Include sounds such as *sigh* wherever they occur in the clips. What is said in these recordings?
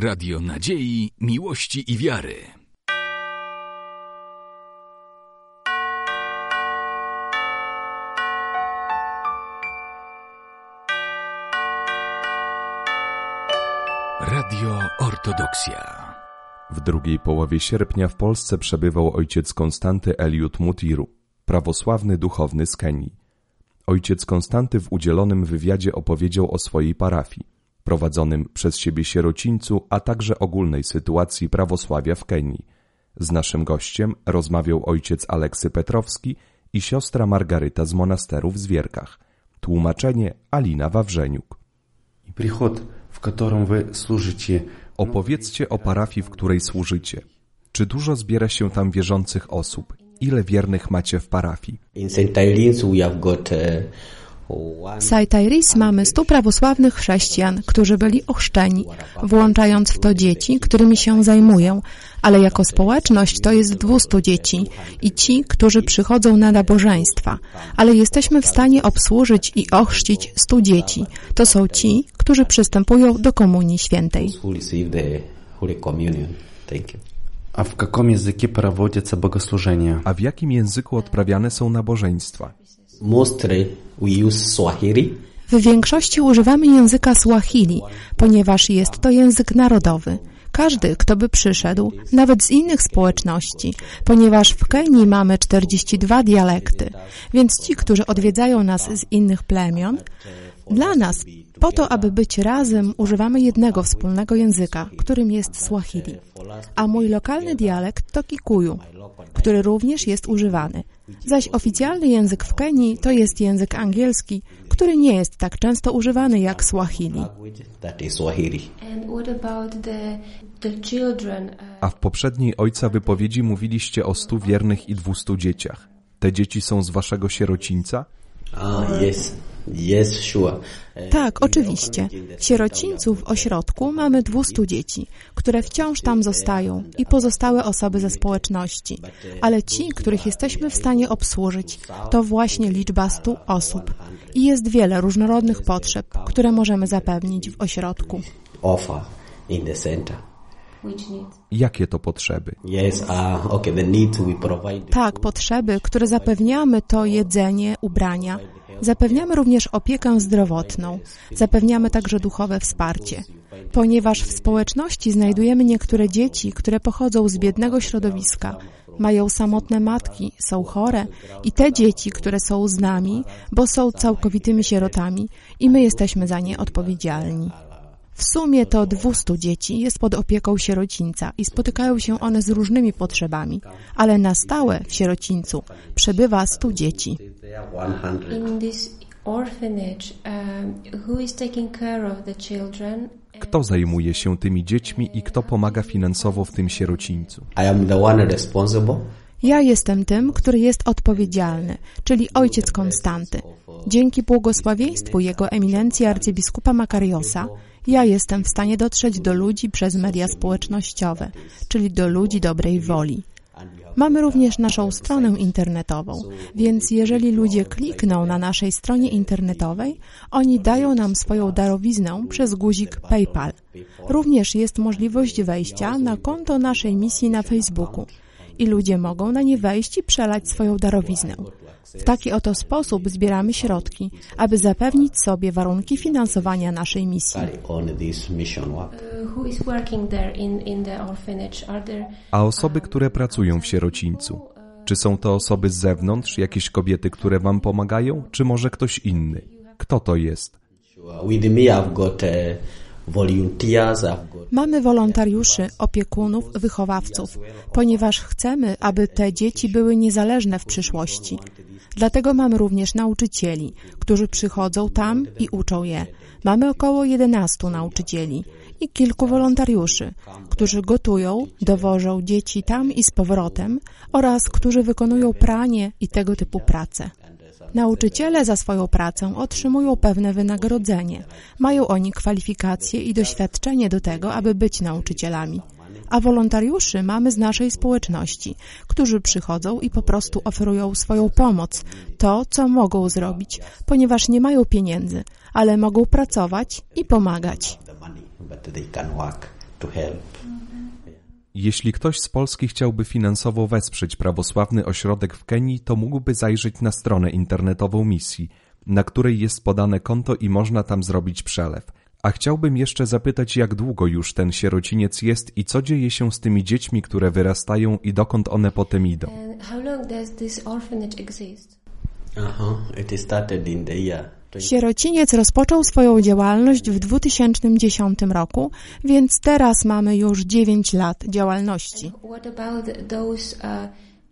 Radio Nadziei, Miłości i Wiary. Radio Ortodoksja. W drugiej połowie sierpnia w Polsce przebywał ojciec Konstanty Eliud Mutiru, prawosławny duchowny z Kenii. Ojciec Konstanty w udzielonym wywiadzie opowiedział o swojej parafii, prowadzonym przez siebie sierocińcu, a także ogólnej sytuacji prawosławia w Kenii. Z naszym gościem rozmawiał ojciec Aleksy Petrowski i siostra Margaryta z monasteru w Zwierkach. Tłumaczenie Alina Wawrzeniuk. I przychód, w którym wy służycie. Opowiedzcie o parafii, w której służycie. Czy dużo zbiera się tam wierzących osób? Ile wiernych macie w parafii? In St. Irene's we have got uh, Saitairis mamy stu prawosławnych chrześcijan, którzy byli ochrzczeni, włączając w to dzieci, którymi się zajmuję, ale jako społeczność to jest 200 dzieci i ci, którzy przychodzą na nabożeństwa, ale jesteśmy w stanie obsłużyć i ochrzcić 100 dzieci. To są ci, którzy przystępują do Komunii Świętej. A w jakim języku prowadzicie bogosłużenia? A w jakim języku odprawiane są nabożeństwa? Use Swahili. W większości używamy języka Swahili, ponieważ jest to język narodowy. Każdy, kto by przyszedł, nawet z innych społeczności, ponieważ w Kenii mamy 42 dialekty, więc ci, którzy odwiedzają nas z innych plemion, dla nas, po to, aby być razem, używamy jednego wspólnego języka, którym jest Swahili. A mój lokalny dialekt to Kikuyu, który również jest używany. Zaś oficjalny język w Kenii to jest język angielski, który nie jest tak często używany jak Swahili. A w poprzedniej ojca wypowiedzi mówiliście o stu wiernych i dwustu dzieciach. Te dzieci są z waszego sierocińca? Ah, yes, Tak, oczywiście. W sierocińcu w ośrodku mamy 200 dzieci, które wciąż tam zostają i pozostałe osoby ze społeczności. Ale ci, których jesteśmy w stanie obsłużyć, to właśnie liczba 100 osób. I jest wiele różnorodnych potrzeb, które możemy zapewnić w ośrodku. offer in the center. Jakie to potrzeby? Yes, uh. Tak, potrzeby, które zapewniamy, to jedzenie, ubrania. Zapewniamy również opiekę zdrowotną. Zapewniamy także duchowe wsparcie. Ponieważ w społeczności znajdujemy niektóre dzieci, które pochodzą z biednego środowiska, mają samotne matki, są chore i te dzieci, które są z nami, bo są całkowitymi sierotami i my jesteśmy za nie odpowiedzialni. W sumie to 200 dzieci jest pod opieką sierocińca i spotykają się one z różnymi potrzebami, ale na stałe w sierocińcu przebywa 100 dzieci. There are 100. In this orphanage, um? Kto zajmuje się tymi dziećmi i kto pomaga finansowo w tym sierocińcu? Ja jestem tym, który jest odpowiedzialny, czyli ojciec Konstanty. Dzięki błogosławieństwu jego eminencji arcybiskupa Makariosa, ja jestem w stanie dotrzeć do ludzi przez media społecznościowe, czyli do ludzi dobrej woli. Mamy również naszą stronę internetową, więc jeżeli ludzie klikną na naszej stronie internetowej, oni dają nam swoją darowiznę przez guzik PayPal. Również jest możliwość wejścia na konto naszej misji na Facebooku i ludzie mogą na nie wejść i przelać swoją darowiznę. W taki oto sposób zbieramy środki, aby zapewnić sobie warunki finansowania naszej misji. Uh, A osoby, które pracują w sierocińcu? Czy są to osoby z zewnątrz, jakieś kobiety, które wam pomagają, czy może ktoś inny? Kto to jest? Sure. With me, I've got Mamy wolontariuszy, opiekunów, wychowawców, ponieważ chcemy, aby te dzieci były niezależne w przyszłości. Dlatego mamy również nauczycieli, którzy przychodzą tam i uczą je. Mamy około 11 nauczycieli i kilku wolontariuszy, którzy gotują, dowożą dzieci tam i z powrotem oraz którzy wykonują pranie i tego typu prace. Nauczyciele za swoją pracę otrzymują pewne wynagrodzenie. Mają oni kwalifikacje i doświadczenie do tego, aby być nauczycielami. A wolontariuszy mamy z naszej społeczności, którzy przychodzą i po prostu oferują swoją pomoc, to, co mogą zrobić, ponieważ nie mają pieniędzy, ale mogą pracować i pomagać. Jeśli ktoś z Polski chciałby finansowo wesprzeć prawosławny ośrodek w Kenii, to mógłby zajrzeć na stronę internetową misji, na której jest podane konto i można tam zrobić przelew. A chciałbym jeszcze zapytać, jak długo już ten sierociniec jest i co dzieje się z tymi dziećmi, które wyrastają i dokąd one potem idą. And how long does this orphanage exist? Uh-huh. It started in the year Sierociniec rozpoczął swoją działalność w 2010 roku, więc teraz mamy już 9 lat działalności. Uh,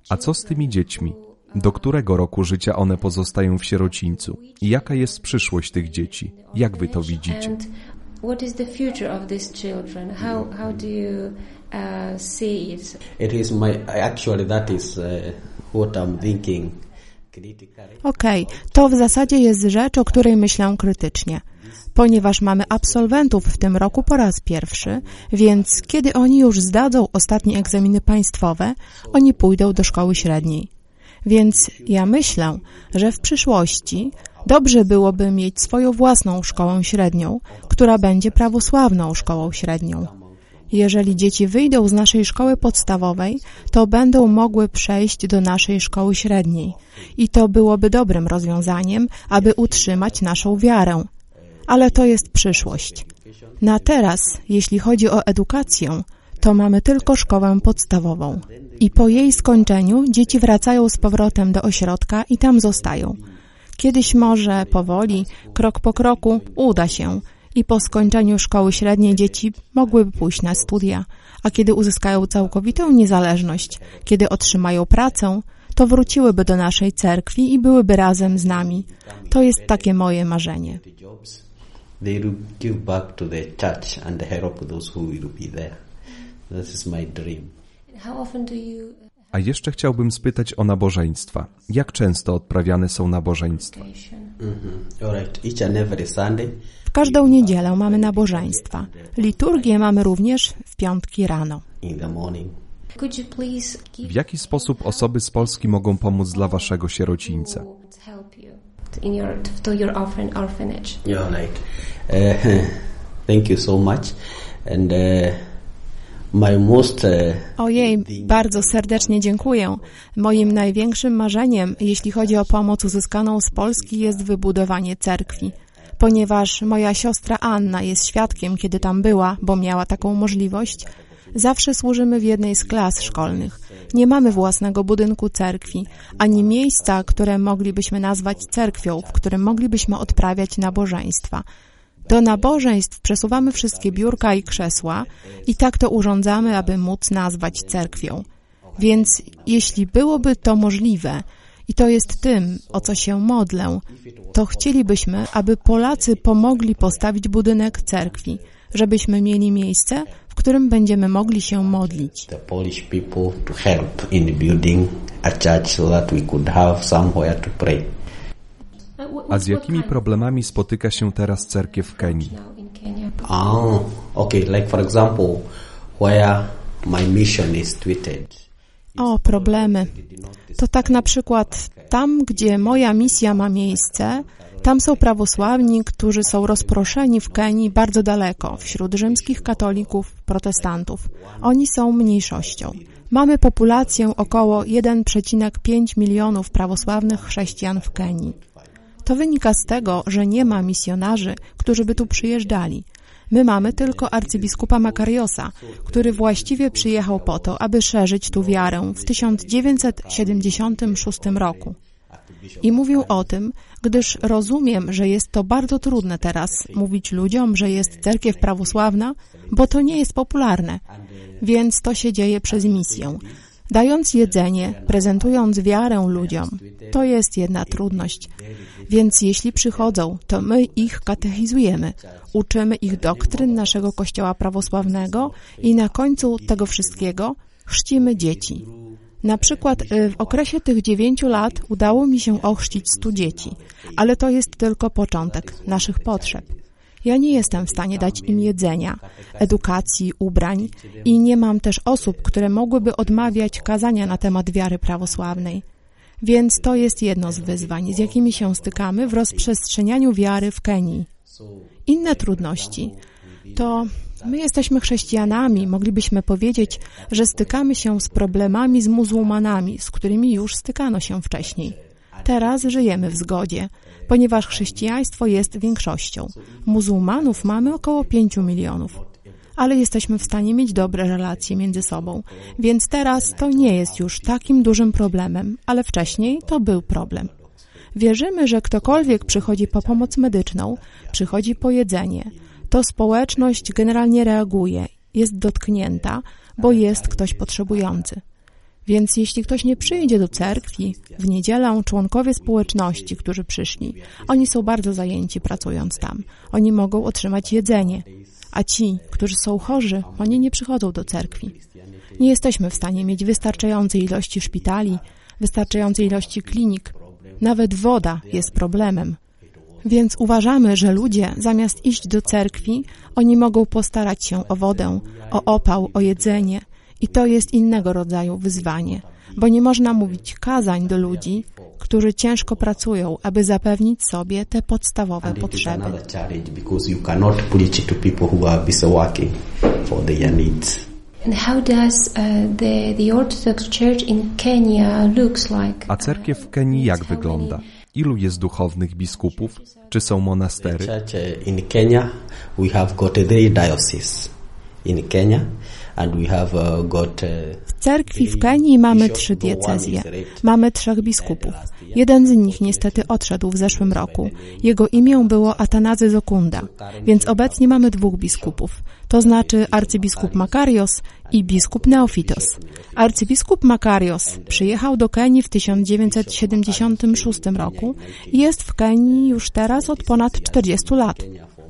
A co z tymi dziećmi? Do którego roku życia one pozostają w sierocińcu? I jaka jest przyszłość tych dzieci? Jak wy to widzicie? and what is the future of these children? How how do you uh, see it? It is my actually that is uh, what I'm thinking Okej, to w zasadzie jest rzecz, o której myślę krytycznie. Ponieważ mamy absolwentów w tym roku po raz pierwszy, więc kiedy oni już zdadzą ostatnie egzaminy państwowe, oni pójdą do szkoły średniej. Więc ja myślę, że w przyszłości dobrze byłoby mieć swoją własną szkołę średnią, która będzie prawosławną szkołą średnią. Jeżeli dzieci wyjdą z naszej szkoły podstawowej, to będą mogły przejść do naszej szkoły średniej. I to byłoby dobrym rozwiązaniem, aby utrzymać naszą wiarę. Ale to jest przyszłość. Na teraz, jeśli chodzi o edukację, to mamy tylko szkołę podstawową. I po jej skończeniu dzieci wracają z powrotem do ośrodka i tam zostają. Kiedyś może powoli, krok po kroku uda się i po skończeniu szkoły średniej dzieci mogłyby pójść na studia, a kiedy uzyskają całkowitą niezależność, kiedy otrzymają pracę, to wróciłyby do naszej cerkwi i byłyby razem z nami. To jest takie moje marzenie. A jeszcze chciałbym spytać o nabożeństwa. Jak często odprawiane są nabożeństwa? W każdą niedzielę mamy nabożeństwa. Liturgię mamy również w piątki rano. in the morning. Could you please give W jaki sposób osoby z Polski mogą pomóc dla waszego sierocińca? *laughs* thank you so much. And uh, Ojej, bardzo serdecznie dziękuję. Moim największym marzeniem, jeśli chodzi o pomoc uzyskaną z Polski, jest wybudowanie cerkwi. Ponieważ moja siostra Anna jest świadkiem, kiedy tam była, bo miała taką możliwość, zawsze służymy w jednej z klas szkolnych. Nie mamy własnego budynku cerkwi, ani miejsca, które moglibyśmy nazwać cerkwią, w którym moglibyśmy odprawiać nabożeństwa. Do nabożeństw przesuwamy wszystkie biurka i krzesła i tak to urządzamy, aby móc nazwać cerkwią. Więc jeśli byłoby to możliwe, i to jest tym, o co się modlę, to chcielibyśmy, aby Polacy pomogli postawić budynek cerkwi, żebyśmy mieli miejsce, w którym będziemy mogli się modlić. the a z jakimi problemami spotyka się teraz cerkiew w Kenii? Ah, okay. Like for example, where my mission is tweeted. O, problemy. To tak na przykład tam, gdzie moja misja ma miejsce, tam są prawosławni, którzy są rozproszeni w Kenii bardzo daleko, wśród rzymskich katolików, protestantów. Oni są mniejszością. Mamy populację około 1,5 milionów prawosławnych chrześcijan w Kenii. To wynika z tego, że nie ma misjonarzy, którzy by tu przyjeżdżali. My mamy tylko arcybiskupa Makariosa, który właściwie przyjechał po to, aby szerzyć tu wiarę w 1976 roku. I mówił o tym, gdyż rozumiem, że jest to bardzo trudne teraz mówić ludziom, że jest cerkiew prawosławna, bo to nie jest popularne. Więc to się dzieje przez misję. Dając jedzenie, prezentując wiarę ludziom, to jest jedna trudność. Więc jeśli przychodzą, to my ich katechizujemy, uczymy ich doktryn naszego Kościoła prawosławnego i na końcu tego wszystkiego chrzcimy dzieci. Na przykład y, w okresie tych dziewięciu lat udało mi się ochrzcić stu dzieci, ale to jest tylko początek naszych potrzeb. Ja nie jestem w stanie dać im jedzenia, edukacji, ubrań i nie mam też osób, które mogłyby odmawiać kazania na temat wiary prawosławnej. Więc to jest jedno z wyzwań, z jakimi się stykamy w rozprzestrzenianiu wiary w Kenii. Inne trudności to My jesteśmy chrześcijanami, moglibyśmy powiedzieć, że stykamy się z problemami z muzułmanami, z którymi już stykano się wcześniej. Teraz żyjemy w zgodzie, ponieważ chrześcijaństwo jest większością. Muzułmanów mamy około 5 milionów. Ale jesteśmy w stanie mieć dobre relacje między sobą, więc teraz to nie jest już takim dużym problemem, ale wcześniej to był problem. Wierzymy, że ktokolwiek przychodzi po pomoc medyczną, przychodzi po jedzenie, to społeczność generalnie reaguje, jest dotknięta, bo jest ktoś potrzebujący. Więc jeśli ktoś nie przyjdzie do cerkwi w niedzielę, członkowie społeczności, którzy przyszli, oni są bardzo zajęci pracując tam. Oni mogą otrzymać jedzenie, a ci, którzy są chorzy, oni nie przychodzą do cerkwi. Nie jesteśmy w stanie mieć wystarczającej ilości szpitali, wystarczającej ilości klinik. Nawet woda jest problemem. Więc uważamy, że ludzie zamiast iść do cerkwi, oni mogą postarać się o wodę, o opał, o jedzenie. I to jest innego rodzaju wyzwanie, bo nie można mówić kazań do ludzi, którzy ciężko pracują, aby zapewnić sobie te podstawowe potrzeby. uh? A cerkiew w Kenii jak wygląda? Ilu jest duchownych biskupów? Czy są monastery? Church uh, in Kenya, we have got three dioceses in Kenya, uh, uh, W cerkwi w Kenii mamy trzy diecezje. Mamy trzech biskupów. Jeden z nich niestety odszedł w zeszłym roku. Jego imię było Atanazy Zokunda, więc obecnie mamy dwóch biskupów. To znaczy arcybiskup Makarios i biskup Neofitos. Arcybiskup Makarios przyjechał do Kenii w 1976 roku i jest w Kenii już teraz od ponad 40 lat.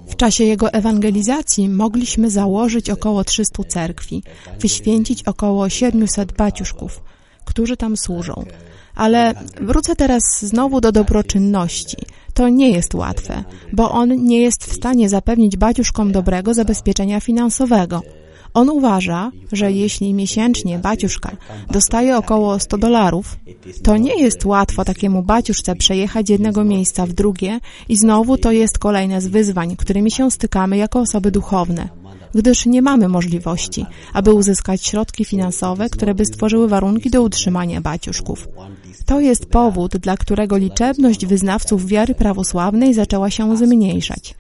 W czasie jego ewangelizacji mogliśmy założyć około 300 cerkwi, wyświęcić około 700 baciuszków, którzy tam służą. Ale wrócę teraz znowu do dobroczynności. To nie jest łatwe, bo on nie jest w stanie zapewnić baciuszkom dobrego zabezpieczenia finansowego. On uważa, że jeśli miesięcznie baciuszka dostaje około 100 dolarów, to nie jest łatwo takiemu baciuszce przejechać z jednego miejsca w drugie i znowu to jest kolejne z wyzwań, którymi się stykamy jako osoby duchowne, gdyż nie mamy możliwości, aby uzyskać środki finansowe, które by stworzyły warunki do utrzymania baciuszków. To jest powód, dla którego liczebność wyznawców wiary prawosławnej zaczęła się zmniejszać.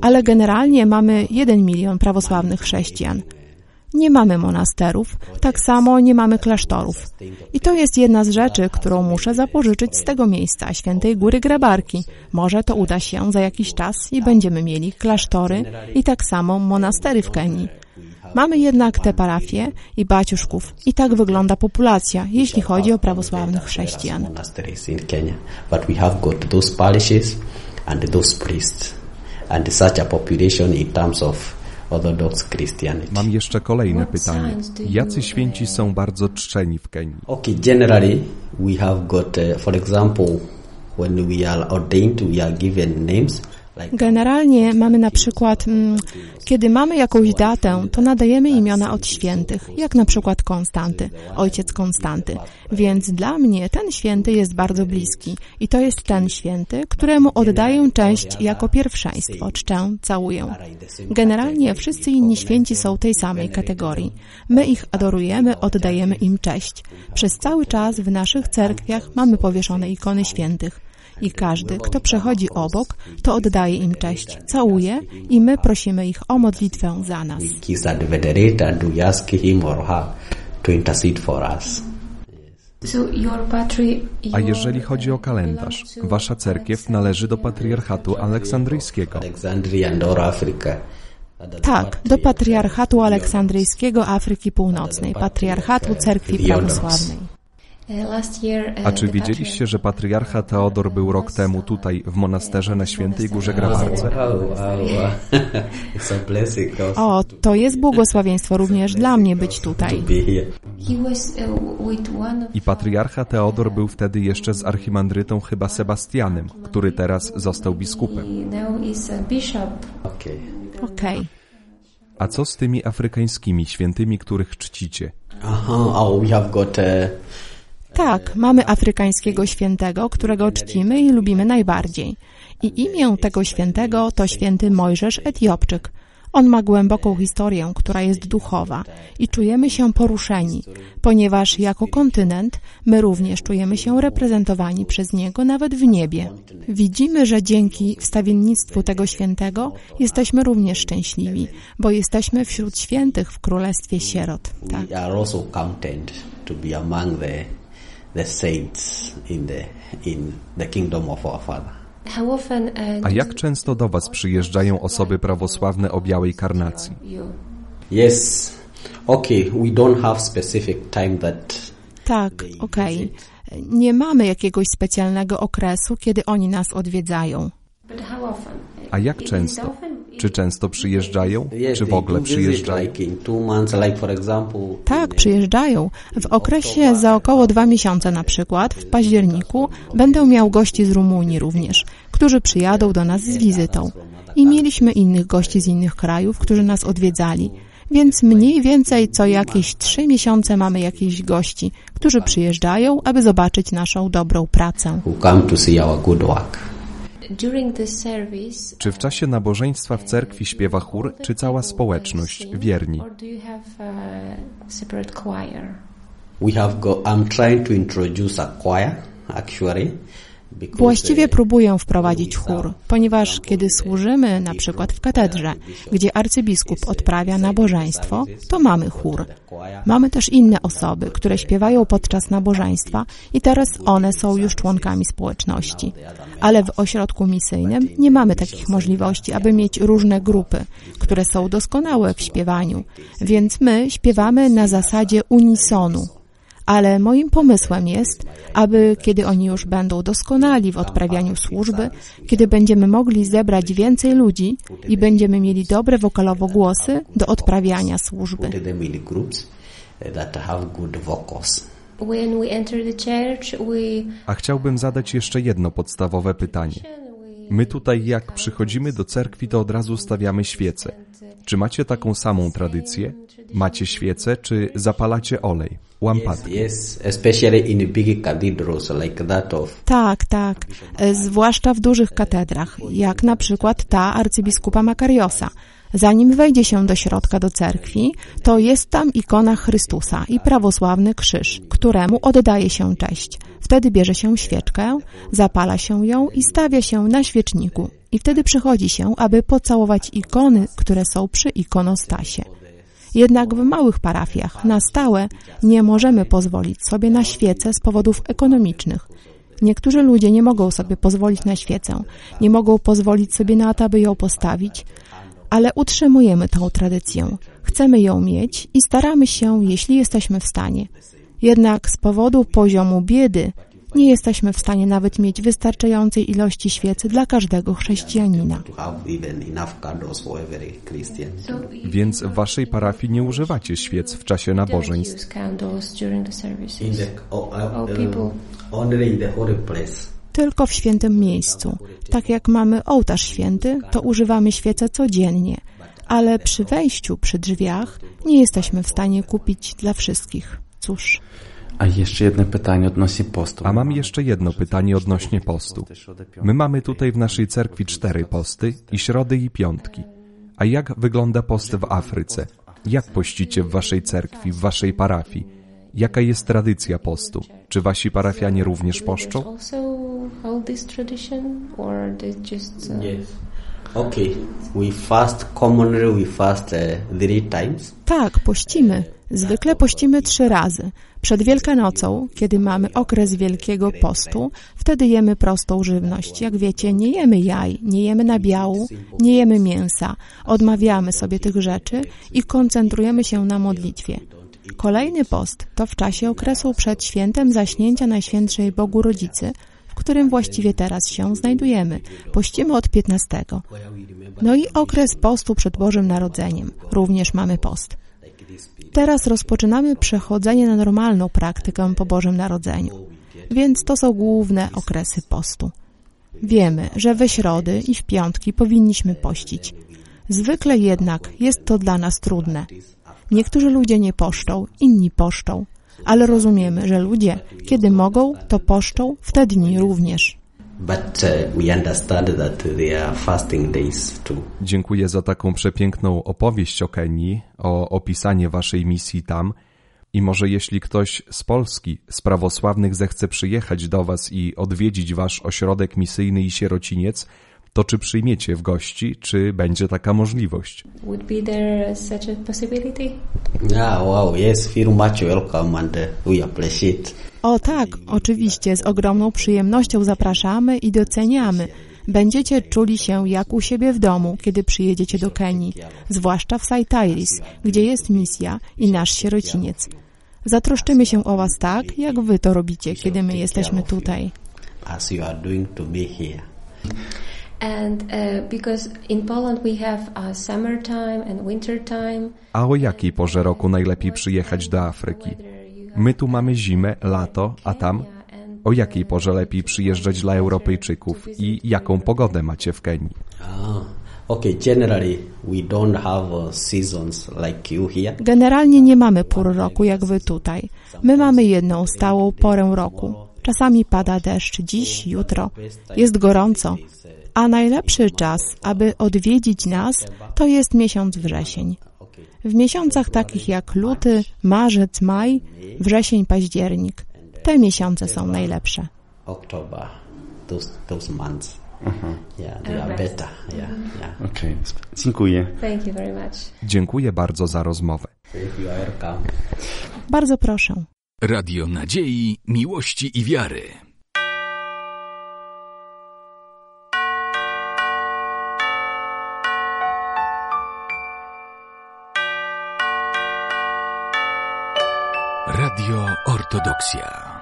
Ale generalnie mamy 1 milion prawosławnych chrześcijan. Nie mamy monasterów, tak samo nie mamy klasztorów. I to jest jedna z rzeczy, którą muszę zapożyczyć z tego miejsca, Świętej Góry Grabarki. Może to uda się za jakiś czas i będziemy mieli klasztory i tak samo monastery w Kenii. Mamy jednak te parafie i baciuszków i tak wygląda populacja, jeśli chodzi o prawosławnych chrześcijan. and such a population in terms of. Mam jeszcze kolejne pytanie. Jacy święci są bardzo czczeni w Kenii? Okay, generally we have got, uh, for example, when we are ordained, we are given names Generalnie mamy na przykład, mm, kiedy mamy jakąś datę, to nadajemy imiona od świętych, jak na przykład Konstanty, ojciec Konstanty. Więc dla mnie ten święty jest bardzo bliski i to jest ten święty, któremu oddaję cześć jako pierwszeństwo, czczę, całuję. Generalnie wszyscy inni święci są tej samej kategorii. My ich adorujemy, oddajemy im cześć. Przez cały czas w naszych cerkwiach mamy powieszone ikony świętych. I każdy, kto przechodzi obok, to oddaje im cześć, całuje i my prosimy ich o modlitwę za nas. A jeżeli chodzi o kalendarz, wasza cerkiew należy do patriarchatu aleksandryjskiego. Tak, do Patriarchatu Aleksandryjskiego Afryki Północnej, Patriarchatu Cerkwi Prawosławnej. Year, uh, A czy wiedzieliście, że patriarcha Teodor był rok temu tutaj w monasterze na Świętej Górze Grabarce? *laughs* A O, to jest błogosławieństwo również dla mnie być tutaj. of I patriarcha Teodor był wtedy jeszcze z archimandrytą chyba Sebastianem, który teraz został biskupem. A. Okay. Okej. A co z tymi afrykańskimi świętymi, których czcicie? Uh-huh. Oh, we have got uh, Tak, mamy afrykańskiego świętego, którego czcimy i lubimy najbardziej. I imię tego świętego to święty Mojżesz Etiopczyk. On ma głęboką historię, która jest duchowa i czujemy się poruszeni, ponieważ jako kontynent my również czujemy się reprezentowani przez Niego nawet w niebie. Widzimy, że dzięki wstawiennictwu tego świętego jesteśmy również szczęśliwi, bo jesteśmy wśród świętych w Królestwie Sierot. Tak. The saints in the in the kingdom of our Father. How often, uh, A jak często do Was przyjeżdżają osoby prawosławne o białej karnacji? Yes. Okay, we don't have specific time that Tak, okej. Nie mamy jakiegoś specjalnego okresu, kiedy oni nas odwiedzają. But how often? A jak często? Czy często przyjeżdżają? Czy w ogóle przyjeżdżają? Tak, przyjeżdżają. W okresie za około dwa miesiące na przykład, w październiku, będę miał gości z Rumunii również, którzy przyjadą do nas z wizytą. I mieliśmy innych gości z innych krajów, którzy nas odwiedzali. Więc mniej więcej co jakieś trzy miesiące mamy jakichś gości, którzy przyjeżdżają, aby zobaczyć naszą dobrą pracę. who come to see our good work. During the service, Czy w czasie nabożeństwa w cerkwi śpiewa chór, czy cała społeczność, wierni? or do you have a separate choir? We have go I'm trying to introduce a choir actually Właściwie próbuję wprowadzić chór, ponieważ kiedy służymy na przykład w katedrze, gdzie arcybiskup odprawia nabożeństwo, to mamy chór. Mamy też inne osoby, które śpiewają podczas nabożeństwa i teraz one są już członkami społeczności. Ale w ośrodku misyjnym nie mamy takich możliwości, aby mieć różne grupy, które są doskonałe w śpiewaniu, więc my śpiewamy na zasadzie unisonu. Ale moim pomysłem jest, aby kiedy oni już będą doskonali w odprawianiu służby, kiedy będziemy mogli zebrać więcej ludzi i będziemy mieli dobre wokalowo głosy do odprawiania służby. we A chciałbym zadać jeszcze jedno podstawowe pytanie. My tutaj jak przychodzimy do cerkwi, to od razu stawiamy świece. Czy macie taką samą tradycję? Macie świece, czy zapalacie olej, łampatki? Yes, especially in big cathedrals like that of Tak, tak, e, zwłaszcza w dużych katedrach, jak na przykład ta arcybiskupa Makariosa. Zanim wejdzie się do środka do cerkwi, to jest tam ikona Chrystusa i prawosławny krzyż, któremu oddaje się cześć. Wtedy bierze się świeczkę, zapala się ją i stawia się na świeczniku. I wtedy przychodzi się, aby pocałować ikony, które są przy ikonostasie. Jednak w małych parafiach na stałe nie możemy pozwolić sobie na świecę z powodów ekonomicznych. Niektórzy ludzie nie mogą sobie pozwolić na świecę, nie mogą pozwolić sobie na to, aby ją postawić, ale utrzymujemy tą tradycję. Chcemy ją mieć i staramy się, jeśli jesteśmy w stanie. Jednak z powodu poziomu biedy nie jesteśmy w stanie nawet mieć wystarczającej ilości świecy dla każdego chrześcijanina. Więc w waszej parafii nie używacie świec w czasie nabożeństw. Tylko w świętym miejscu. Tak jak mamy ołtarz święty, to używamy świece codziennie, ale przy wejściu, przy drzwiach, nie jesteśmy w stanie kupić dla wszystkich. Cóż. A jeszcze jedno pytanie odnośnie postu. A mam jeszcze jedno pytanie odnośnie postu. My mamy tutaj w naszej cerkwi cztery posty, i środy, i piątki. A jak wygląda post w Afryce? Jak pościcie w waszej cerkwi, w waszej parafii? Jaka jest tradycja postu? Czy wasi parafianie również poszczą? Hold this tradition, or they just uh, Yes. Okay, we fast commonly we fast uh, three times. Tak, pościmy. Zwykle pościmy trzy razy. Przed Wielkanocą, kiedy mamy okres Wielkiego Postu, wtedy jemy prostą żywność. Jak wiecie, nie jemy jaj, nie jemy nabiału, nie jemy mięsa. Odmawiamy sobie tych rzeczy i koncentrujemy się na modlitwie. Kolejny post to w czasie okresu przed świętem zaśnięcia Najświętszej Bogu Rodzicy, w którym właściwie teraz się znajdujemy. Pościmy od 15. No i okres postu przed Bożym Narodzeniem. Również mamy post. Teraz rozpoczynamy przechodzenie na normalną praktykę po Bożym Narodzeniu, więc to są główne okresy postu. Wiemy, że we środy i w piątki powinniśmy pościć. Zwykle jednak jest to dla nas trudne. Niektórzy ludzie nie poszczą, inni poszczą, ale rozumiemy, że ludzie, kiedy mogą, to poszczą w te dni również. Uh. Dziękuję za taką przepiękną opowieść o Kenii, o opisanie waszej misji tam. I może jeśli ktoś z Polski, z prawosławnych zechce przyjechać do was i odwiedzić wasz ośrodek misyjny i sierociniec, to czy przyjmiecie w gości, czy będzie taka możliwość? Would be there such a possibility? Yeah, wow, yes, feel much welcome and we appreciate. O tak, oczywiście, z ogromną przyjemnością zapraszamy i doceniamy. Będziecie czuli się jak u siebie w domu, kiedy przyjedziecie do Kenii, zwłaszcza w Saitairis, gdzie jest misja i nasz sierociniec. Zatroszczymy się o Was tak, jak Wy to robicie, kiedy my jesteśmy tutaj. As you are doing to be here. And uh, because in Poland we have uh, summertime and wintertime. A o jakiej porze roku najlepiej przyjechać do Afryki? My tu mamy zimę, lato, a tam? O jakiej porze lepiej przyjeżdżać dla Europejczyków i jaką pogodę macie w Kenii? Okay, generally we don't have seasons like you here. Generalnie nie mamy pór roku jak Wy tutaj. My mamy jedną stałą porę roku. Czasami pada deszcz dziś, jutro. Jest gorąco. A najlepszy czas, aby odwiedzić nas, to jest miesiąc wrzesień. W miesiącach takich jak luty, marzec, maj, wrzesień, październik. Te miesiące są najlepsze. October, those those months. Yeah, they are better. Yeah, yeah. Okej, dziękuję. Thank you very much. Dziękuję bardzo za rozmowę. Bardzo proszę. Radio Nadziei, Miłości i Wiary. Radio Ortodoksja.